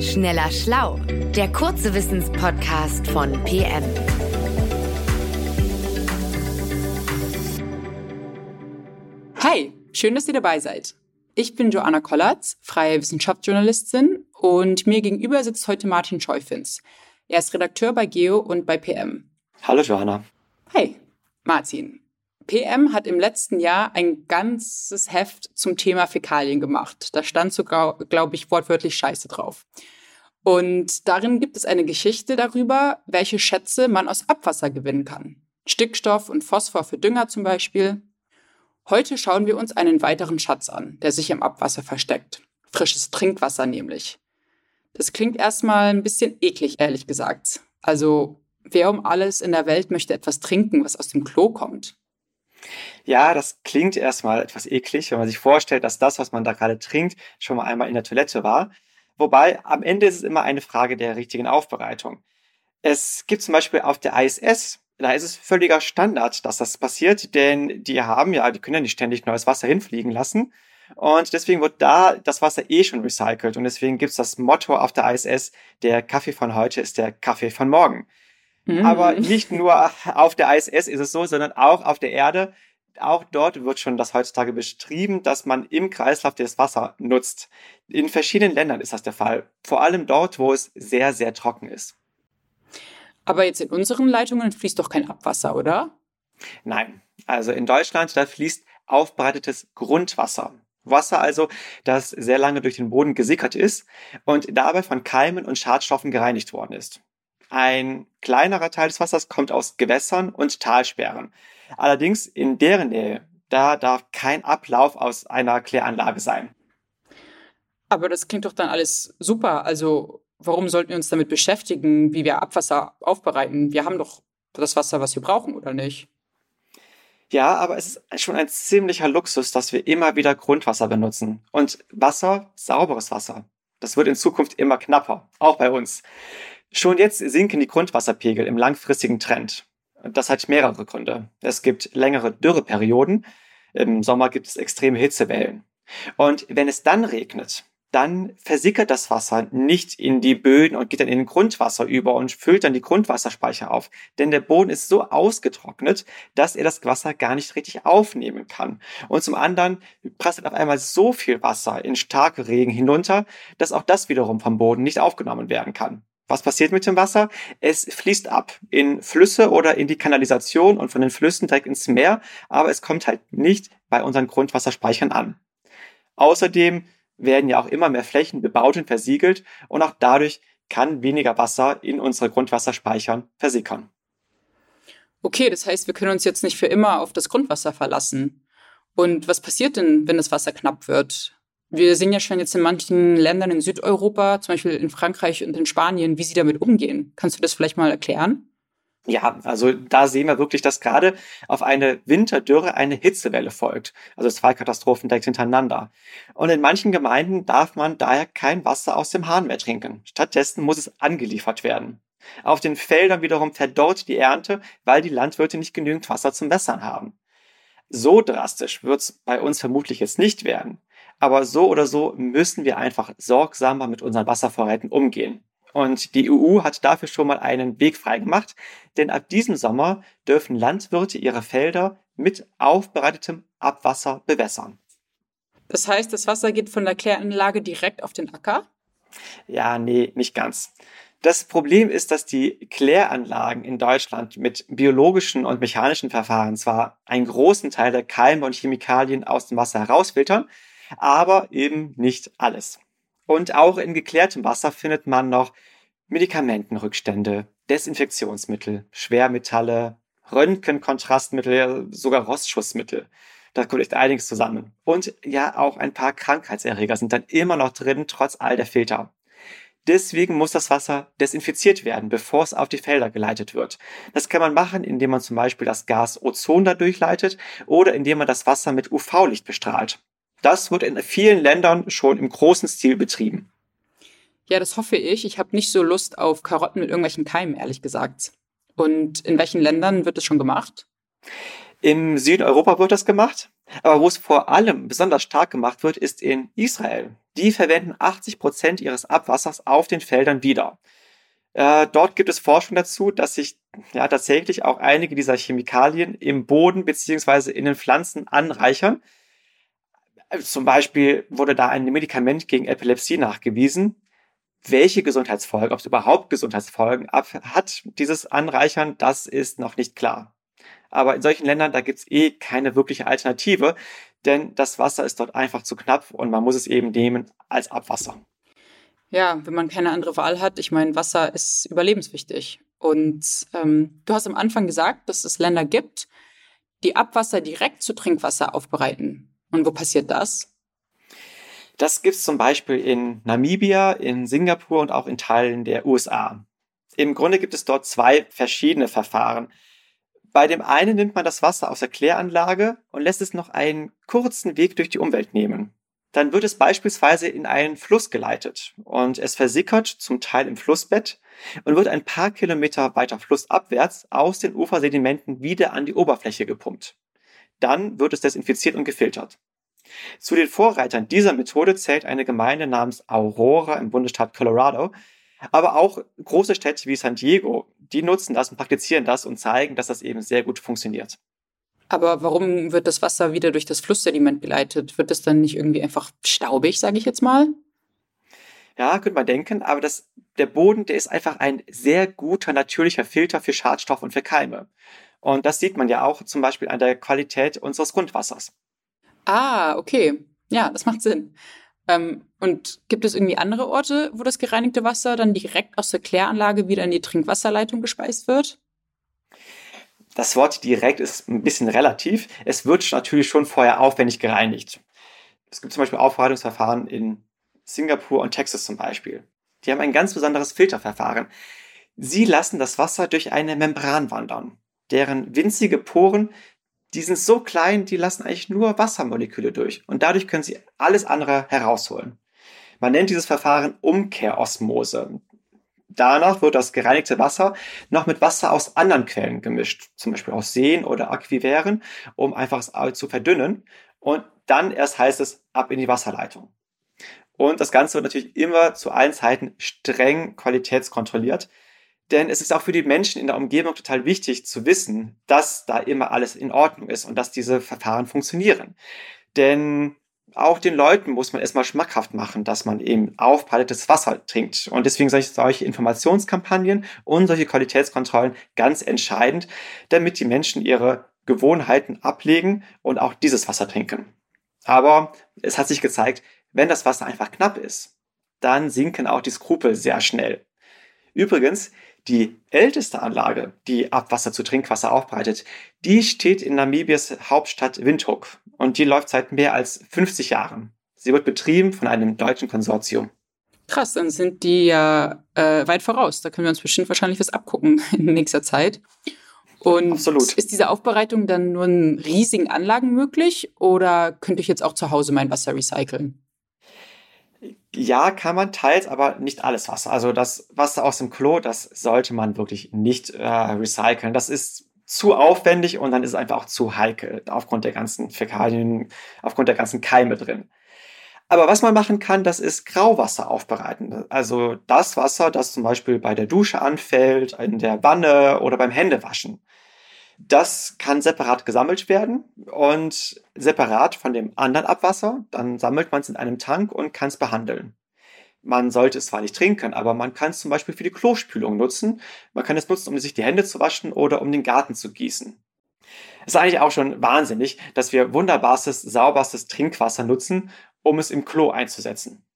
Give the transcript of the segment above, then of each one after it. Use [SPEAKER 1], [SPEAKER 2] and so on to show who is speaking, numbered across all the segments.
[SPEAKER 1] Schneller Schlau, der kurze Wissenspodcast von PM.
[SPEAKER 2] Hi, schön, dass ihr dabei seid. Ich bin Joanna Kollatz, freie Wissenschaftsjournalistin und mir gegenüber sitzt heute Martin Scheufens. Er ist Redakteur bei Geo und bei PM.
[SPEAKER 3] Hallo Johanna.
[SPEAKER 2] Hi, Martin. PM hat im letzten Jahr ein ganzes Heft zum Thema Fäkalien gemacht. Da stand sogar, glaube ich, wortwörtlich Scheiße drauf. Und darin gibt es eine Geschichte darüber, welche Schätze man aus Abwasser gewinnen kann. Stickstoff und Phosphor für Dünger zum Beispiel. Heute schauen wir uns einen weiteren Schatz an, der sich im Abwasser versteckt. Frisches Trinkwasser nämlich. Das klingt erstmal ein bisschen eklig, ehrlich gesagt. Also, wer um alles in der Welt möchte etwas trinken, was aus dem Klo kommt?
[SPEAKER 3] Ja, das klingt erstmal etwas eklig, wenn man sich vorstellt, dass das, was man da gerade trinkt, schon mal einmal in der Toilette war. Wobei am Ende ist es immer eine Frage der richtigen Aufbereitung. Es gibt zum Beispiel auf der ISS, da ist es völliger Standard, dass das passiert, denn die haben ja, die können ja nicht ständig neues Wasser hinfliegen lassen. Und deswegen wird da das Wasser eh schon recycelt. Und deswegen gibt es das Motto auf der ISS, der Kaffee von heute ist der Kaffee von morgen. Mhm. Aber nicht nur auf der ISS ist es so, sondern auch auf der Erde. Auch dort wird schon das heutzutage beschrieben, dass man im Kreislauf das Wasser nutzt. In verschiedenen Ländern ist das der Fall. Vor allem dort, wo es sehr, sehr trocken ist.
[SPEAKER 2] Aber jetzt in unseren Leitungen fließt doch kein Abwasser, oder?
[SPEAKER 3] Nein. Also in Deutschland, da fließt aufbereitetes Grundwasser. Wasser also, das sehr lange durch den Boden gesickert ist und dabei von Keimen und Schadstoffen gereinigt worden ist. Ein kleinerer Teil des Wassers kommt aus Gewässern und Talsperren. Allerdings in deren Nähe, da darf kein Ablauf aus einer Kläranlage sein.
[SPEAKER 2] Aber das klingt doch dann alles super. Also warum sollten wir uns damit beschäftigen, wie wir Abwasser aufbereiten? Wir haben doch das Wasser, was wir brauchen, oder nicht?
[SPEAKER 3] Ja, aber es ist schon ein ziemlicher Luxus, dass wir immer wieder Grundwasser benutzen. Und Wasser, sauberes Wasser, das wird in Zukunft immer knapper, auch bei uns. Schon jetzt sinken die Grundwasserpegel im langfristigen Trend. Das hat mehrere Gründe. Es gibt längere Dürreperioden. Im Sommer gibt es extreme Hitzewellen. Und wenn es dann regnet, dann versickert das Wasser nicht in die Böden und geht dann in den Grundwasser über und füllt dann die Grundwasserspeicher auf. Denn der Boden ist so ausgetrocknet, dass er das Wasser gar nicht richtig aufnehmen kann. Und zum anderen prasselt auf einmal so viel Wasser in starke Regen hinunter, dass auch das wiederum vom Boden nicht aufgenommen werden kann. Was passiert mit dem Wasser? Es fließt ab in Flüsse oder in die Kanalisation und von den Flüssen direkt ins Meer, aber es kommt halt nicht bei unseren Grundwasserspeichern an. Außerdem werden ja auch immer mehr Flächen bebaut und versiegelt und auch dadurch kann weniger Wasser in unsere Grundwasserspeichern versickern.
[SPEAKER 2] Okay, das heißt, wir können uns jetzt nicht für immer auf das Grundwasser verlassen. Und was passiert denn, wenn das Wasser knapp wird? Wir sehen ja schon jetzt in manchen Ländern in Südeuropa, zum Beispiel in Frankreich und in Spanien, wie sie damit umgehen. Kannst du das vielleicht mal erklären?
[SPEAKER 3] Ja, also da sehen wir wirklich, dass gerade auf eine Winterdürre eine Hitzewelle folgt. Also zwei Katastrophen direkt hintereinander. Und in manchen Gemeinden darf man daher kein Wasser aus dem Hahn mehr trinken. Stattdessen muss es angeliefert werden. Auf den Feldern wiederum verdorrt die Ernte, weil die Landwirte nicht genügend Wasser zum Wässern haben. So drastisch wird es bei uns vermutlich jetzt nicht werden. Aber so oder so müssen wir einfach sorgsamer mit unseren Wasservorräten umgehen. Und die EU hat dafür schon mal einen Weg freigemacht, denn ab diesem Sommer dürfen Landwirte ihre Felder mit aufbereitetem Abwasser bewässern.
[SPEAKER 2] Das heißt, das Wasser geht von der Kläranlage direkt auf den Acker?
[SPEAKER 3] Ja, nee, nicht ganz. Das Problem ist, dass die Kläranlagen in Deutschland mit biologischen und mechanischen Verfahren zwar einen großen Teil der Keime und Chemikalien aus dem Wasser herausfiltern, aber eben nicht alles. Und auch in geklärtem Wasser findet man noch Medikamentenrückstände, Desinfektionsmittel, Schwermetalle, Röntgenkontrastmittel, sogar Rostschutzmittel. Da kommt echt einiges zusammen. Und ja, auch ein paar Krankheitserreger sind dann immer noch drin, trotz all der Filter. Deswegen muss das Wasser desinfiziert werden, bevor es auf die Felder geleitet wird. Das kann man machen, indem man zum Beispiel das Gas Ozon da durchleitet oder indem man das Wasser mit UV-Licht bestrahlt. Das wird in vielen Ländern schon im großen Stil betrieben.
[SPEAKER 2] Ja, das hoffe ich. Ich habe nicht so Lust auf Karotten mit irgendwelchen Keimen, ehrlich gesagt. Und in welchen Ländern wird das schon gemacht?
[SPEAKER 3] Im Süden Europa wird das gemacht. Aber wo es vor allem besonders stark gemacht wird, ist in Israel. Die verwenden 80 Prozent ihres Abwassers auf den Feldern wieder. Äh, dort gibt es Forschung dazu, dass sich ja tatsächlich auch einige dieser Chemikalien im Boden beziehungsweise in den Pflanzen anreichern. Zum Beispiel wurde da ein Medikament gegen Epilepsie nachgewiesen. Welche Gesundheitsfolgen, ob es überhaupt Gesundheitsfolgen hat, dieses Anreichern, das ist noch nicht klar. Aber in solchen Ländern, da gibt's eh keine wirkliche Alternative, denn das Wasser ist dort einfach zu knapp und man muss es eben nehmen als Abwasser.
[SPEAKER 2] Ja, wenn man keine andere Wahl hat, ich meine, Wasser ist überlebenswichtig. Und ähm, du hast am Anfang gesagt, dass es Länder gibt, die Abwasser direkt zu Trinkwasser aufbereiten. Und wo passiert das?
[SPEAKER 3] Das gibt's zum Beispiel in Namibia, in Singapur und auch in Teilen der USA. Im Grunde gibt es dort zwei verschiedene Verfahren. Bei dem einen nimmt man das Wasser aus der Kläranlage und lässt es noch einen kurzen Weg durch die Umwelt nehmen. Dann wird es beispielsweise in einen Fluss geleitet und es versickert zum Teil im Flussbett und wird ein paar Kilometer weiter flussabwärts aus den Ufersedimenten wieder an die Oberfläche gepumpt. Dann wird es desinfiziert und gefiltert. Zu den Vorreitern dieser Methode zählt eine Gemeinde namens Aurora im Bundesstaat Colorado, aber auch große Städte wie San Diego, die nutzen das und praktizieren das und zeigen, dass das eben sehr gut funktioniert.
[SPEAKER 2] Aber warum wird das Wasser wieder durch das Flusssediment geleitet? Wird das dann nicht irgendwie einfach staubig, sage ich jetzt mal?
[SPEAKER 3] Ja, könnte man denken, aber das, der Boden, der ist einfach ein sehr guter natürlicher Filter für Schadstoffe und für Keime. Und das sieht man ja auch zum Beispiel an der Qualität unseres Grundwassers.
[SPEAKER 2] Ah, okay. Ja, das macht Sinn. Ähm, und gibt es irgendwie andere Orte, wo das gereinigte Wasser dann direkt aus der Kläranlage wieder in die Trinkwasserleitung gespeist wird?
[SPEAKER 3] Das Wort direkt ist ein bisschen relativ. Es wird natürlich schon vorher aufwendig gereinigt. Es gibt zum Beispiel Aufbereitungsverfahren in Singapur und Texas zum Beispiel. Die haben ein ganz besonderes Filterverfahren. Sie lassen das Wasser durch eine Membran wandern, deren winzige Poren die sind so klein, die lassen eigentlich nur Wassermoleküle durch und dadurch können sie alles andere herausholen. Man nennt dieses Verfahren Umkehrosmose. Danach wird das gereinigte Wasser noch mit Wasser aus anderen Quellen gemischt, zum Beispiel aus Seen oder Aquiveren, um einfach es zu verdünnen. Und dann erst heißt es ab in die Wasserleitung. Und das Ganze wird natürlich immer zu allen Zeiten streng qualitätskontrolliert. Denn es ist auch für die Menschen in der Umgebung total wichtig zu wissen, dass da immer alles in Ordnung ist und dass diese Verfahren funktionieren. Denn auch den Leuten muss man erstmal schmackhaft machen, dass man eben aufbereitetes Wasser trinkt. Und deswegen sind solche Informationskampagnen und solche Qualitätskontrollen ganz entscheidend, damit die Menschen ihre Gewohnheiten ablegen und auch dieses Wasser trinken. Aber es hat sich gezeigt, wenn das Wasser einfach knapp ist, dann sinken auch die Skrupel sehr schnell. Übrigens, die älteste Anlage, die Abwasser zu Trinkwasser aufbereitet, die steht in Namibias Hauptstadt Windhoek und die läuft seit mehr als 50 Jahren. Sie wird betrieben von einem deutschen Konsortium.
[SPEAKER 2] Krass, dann sind die ja äh, weit voraus. Da können wir uns bestimmt wahrscheinlich was abgucken in nächster Zeit. Und Absolut. ist diese Aufbereitung dann nur in riesigen Anlagen möglich oder könnte ich jetzt auch zu Hause mein Wasser recyceln?
[SPEAKER 3] Ja, kann man teils, aber nicht alles Wasser. Also das Wasser aus dem Klo, das sollte man wirklich nicht äh, recyceln. Das ist zu aufwendig und dann ist es einfach auch zu heikel aufgrund der ganzen Fäkalien, aufgrund der ganzen Keime drin. Aber was man machen kann, das ist Grauwasser aufbereiten. Also das Wasser, das zum Beispiel bei der Dusche anfällt, in der Wanne oder beim Händewaschen. Das kann separat gesammelt werden und separat von dem anderen Abwasser. Dann sammelt man es in einem Tank und kann es behandeln. Man sollte es zwar nicht trinken, aber man kann es zum Beispiel für die Klospülung nutzen. Man kann es nutzen, um sich die Hände zu waschen oder um den Garten zu gießen. Es ist eigentlich auch schon wahnsinnig, dass wir wunderbarstes, sauberstes Trinkwasser nutzen, um es im Klo einzusetzen.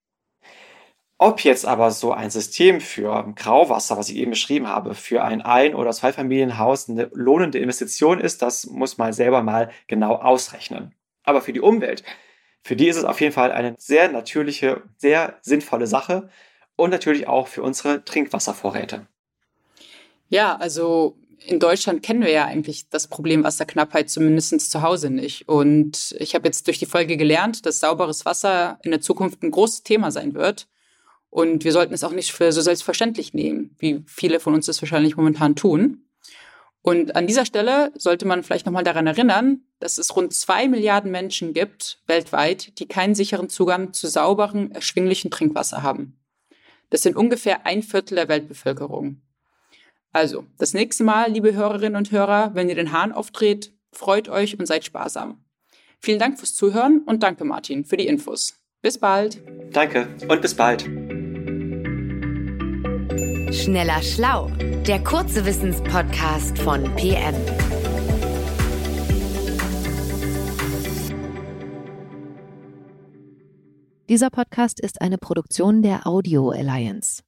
[SPEAKER 3] Ob jetzt aber so ein System für Grauwasser, was ich eben beschrieben habe, für ein Ein- oder Zweifamilienhaus eine lohnende Investition ist, das muss man selber mal genau ausrechnen. Aber für die Umwelt, für die ist es auf jeden Fall eine sehr natürliche, sehr sinnvolle Sache und natürlich auch für unsere Trinkwasservorräte.
[SPEAKER 2] Ja, also in Deutschland kennen wir ja eigentlich das Problem Wasserknappheit zumindest zu Hause nicht. Und ich habe jetzt durch die Folge gelernt, dass sauberes Wasser in der Zukunft ein großes Thema sein wird. Und wir sollten es auch nicht für so selbstverständlich nehmen, wie viele von uns das wahrscheinlich momentan tun. Und an dieser Stelle sollte man vielleicht nochmal daran erinnern, dass es rund zwei Milliarden Menschen gibt weltweit, die keinen sicheren Zugang zu sauberem, erschwinglichen Trinkwasser haben. Das sind ungefähr ein Viertel der Weltbevölkerung. Also, das nächste Mal, liebe Hörerinnen und Hörer, wenn ihr den Hahn aufdreht, freut euch und seid sparsam. Vielen Dank fürs Zuhören und danke Martin für die Infos. Bis bald.
[SPEAKER 3] Danke und bis bald.
[SPEAKER 1] Schneller Schlau, der kurze Wissenspodcast von PM.
[SPEAKER 4] Dieser Podcast ist eine Produktion der Audio Alliance.